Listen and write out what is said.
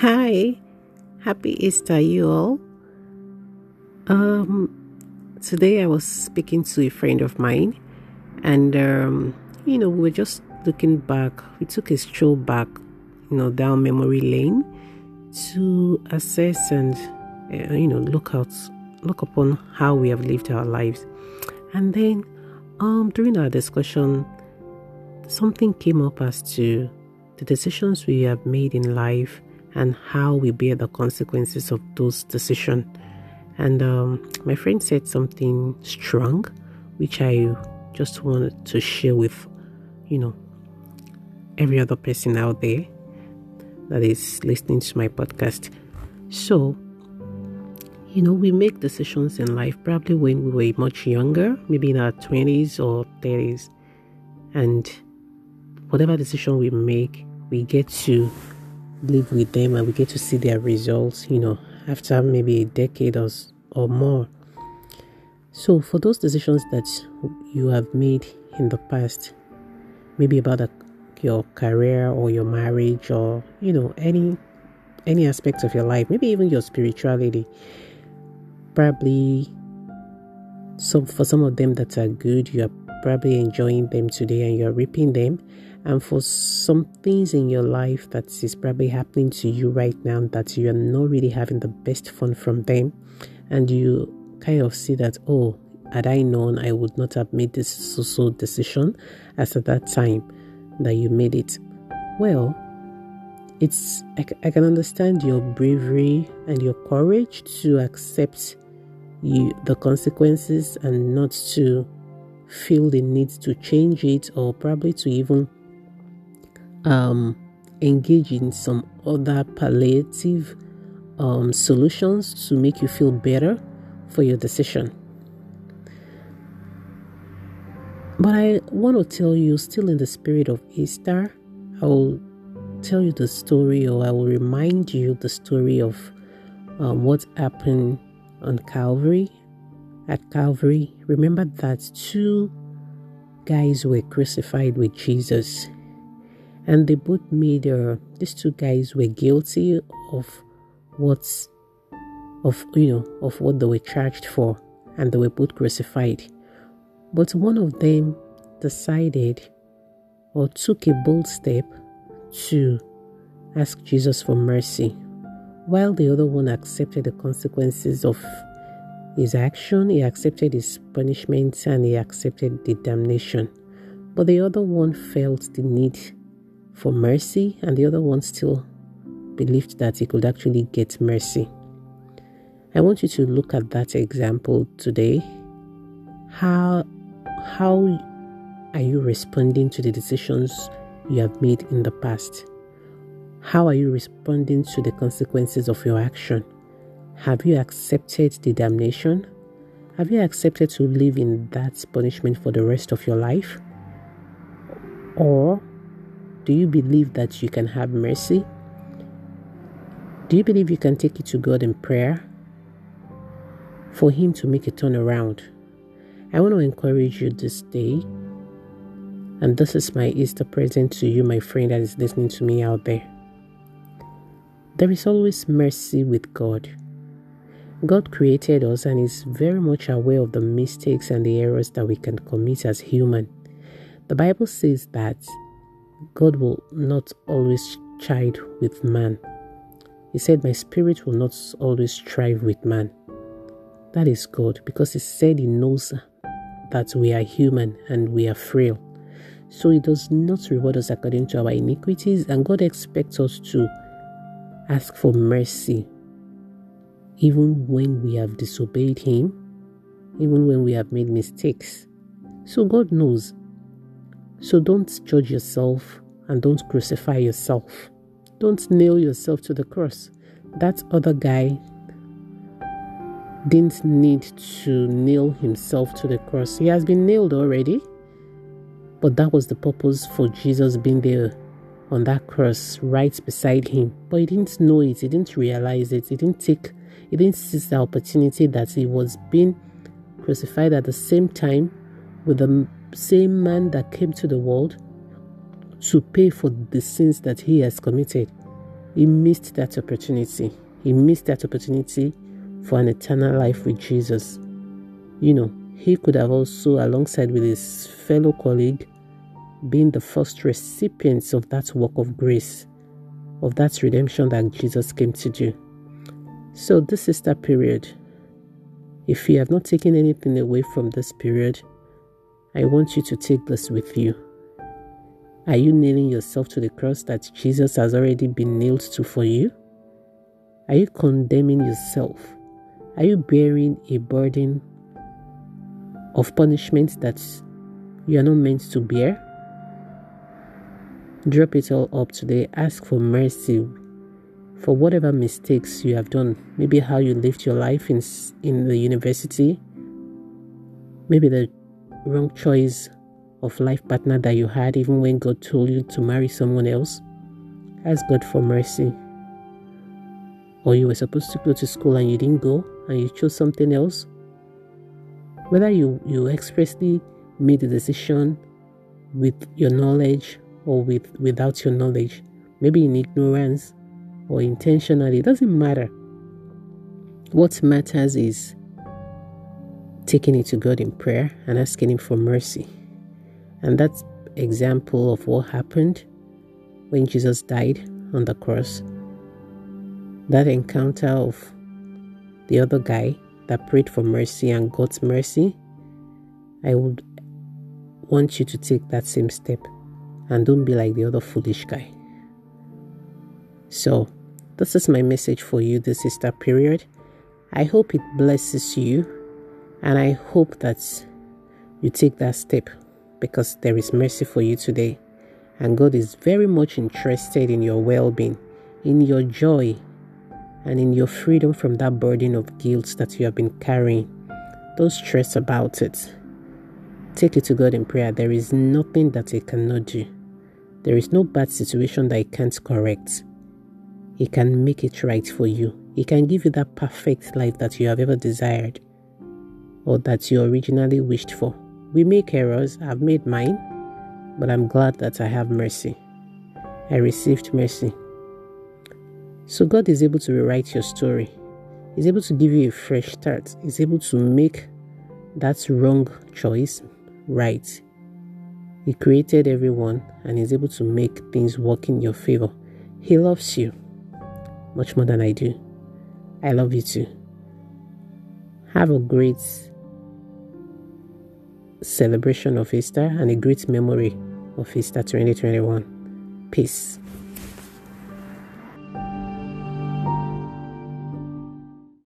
Hi, happy Easter, you all. Um, today I was speaking to a friend of mine, and um, you know, we were just looking back. We took a stroll back, you know, down memory lane to assess and uh, you know look out, look upon how we have lived our lives, and then um, during our discussion, something came up as to the decisions we have made in life and how we bear the consequences of those decisions. And um, my friend said something strong, which I just wanted to share with, you know, every other person out there that is listening to my podcast. So, you know, we make decisions in life probably when we were much younger, maybe in our 20s or 30s. And whatever decision we make, we get to live with them and we get to see their results, you know, after maybe a decade or, or more. So, for those decisions that you have made in the past, maybe about a, your career or your marriage or you know any any aspect of your life, maybe even your spirituality, probably some for some of them that are good, you are probably enjoying them today and you're reaping them and for some things in your life that is probably happening to you right now that you are not really having the best fun from them, and you kind of see that, oh, had I known, I would not have made this so so decision as at that time that you made it. Well, it's I, can understand your bravery and your courage to accept you the consequences and not to feel the need to change it or probably to even um, engage in some other palliative um, solutions to make you feel better for your decision. But I want to tell you, still in the spirit of Easter, I will tell you the story or I will remind you the story of um, what happened on Calvary. At Calvary, remember that two guys were crucified with Jesus and they both made uh, these two guys were guilty of what's of you know of what they were charged for and they were both crucified. But one of them decided or took a bold step to ask jesus for mercy while the other one accepted the consequences of his action. He accepted his punishment and he accepted the damnation. But the other one felt the need for mercy, and the other one still believed that he could actually get mercy. I want you to look at that example today. How how are you responding to the decisions you have made in the past? How are you responding to the consequences of your action? Have you accepted the damnation? Have you accepted to live in that punishment for the rest of your life? Or do you believe that you can have mercy? Do you believe you can take it to God in prayer for Him to make a turnaround? I want to encourage you this day, and this is my Easter present to you, my friend that is listening to me out there. There is always mercy with God. God created us and is very much aware of the mistakes and the errors that we can commit as human. The Bible says that God will not always chide with man. He said, My spirit will not always strive with man. That is God because He said He knows that we are human and we are frail. So He does not reward us according to our iniquities, and God expects us to ask for mercy even when we have disobeyed Him, even when we have made mistakes. So God knows so don't judge yourself and don't crucify yourself. Don't nail yourself to the cross. That other guy didn't need to nail himself to the cross. He has been nailed already. But that was the purpose for Jesus being there on that cross right beside him. But he didn't know it, he didn't realize it, he didn't take, he didn't seize the opportunity that he was being crucified at the same time with the same man that came to the world to pay for the sins that he has committed. He missed that opportunity. He missed that opportunity for an eternal life with Jesus. You know, he could have also, alongside with his fellow colleague, been the first recipients of that work of grace, of that redemption that Jesus came to do. So, this is that period. If you have not taken anything away from this period, I want you to take this with you. Are you nailing yourself to the cross that Jesus has already been nailed to for you? Are you condemning yourself? Are you bearing a burden of punishment that you are not meant to bear? Drop it all up today. Ask for mercy for whatever mistakes you have done. Maybe how you lived your life in, in the university. Maybe the wrong choice of life partner that you had, even when God told you to marry someone else. Ask God for mercy. Or you were supposed to go to school and you didn't go and you chose something else. Whether you, you expressly made the decision with your knowledge or with without your knowledge, maybe in ignorance or intentionally, it doesn't matter. What matters is taking it to God in prayer and asking Him for mercy. And that's example of what happened when Jesus died on the cross. That encounter of the other guy that prayed for mercy and got mercy, I would want you to take that same step and don't be like the other foolish guy. So, this is my message for you this Easter period. I hope it blesses you and I hope that you take that step because there is mercy for you today. And God is very much interested in your well being, in your joy, and in your freedom from that burden of guilt that you have been carrying. Don't stress about it. Take it to God in prayer. There is nothing that He cannot do. There is no bad situation that He can't correct. He can make it right for you. He can give you that perfect life that you have ever desired or that you originally wished for. We make errors, I've made mine, but I'm glad that I have mercy. I received mercy. So God is able to rewrite your story. He's able to give you a fresh start. He's able to make that wrong choice right. He created everyone and is able to make things work in your favor. He loves you much more than I do. I love you too. Have a great celebration of Easter and a great memory of Easter 2021. Peace.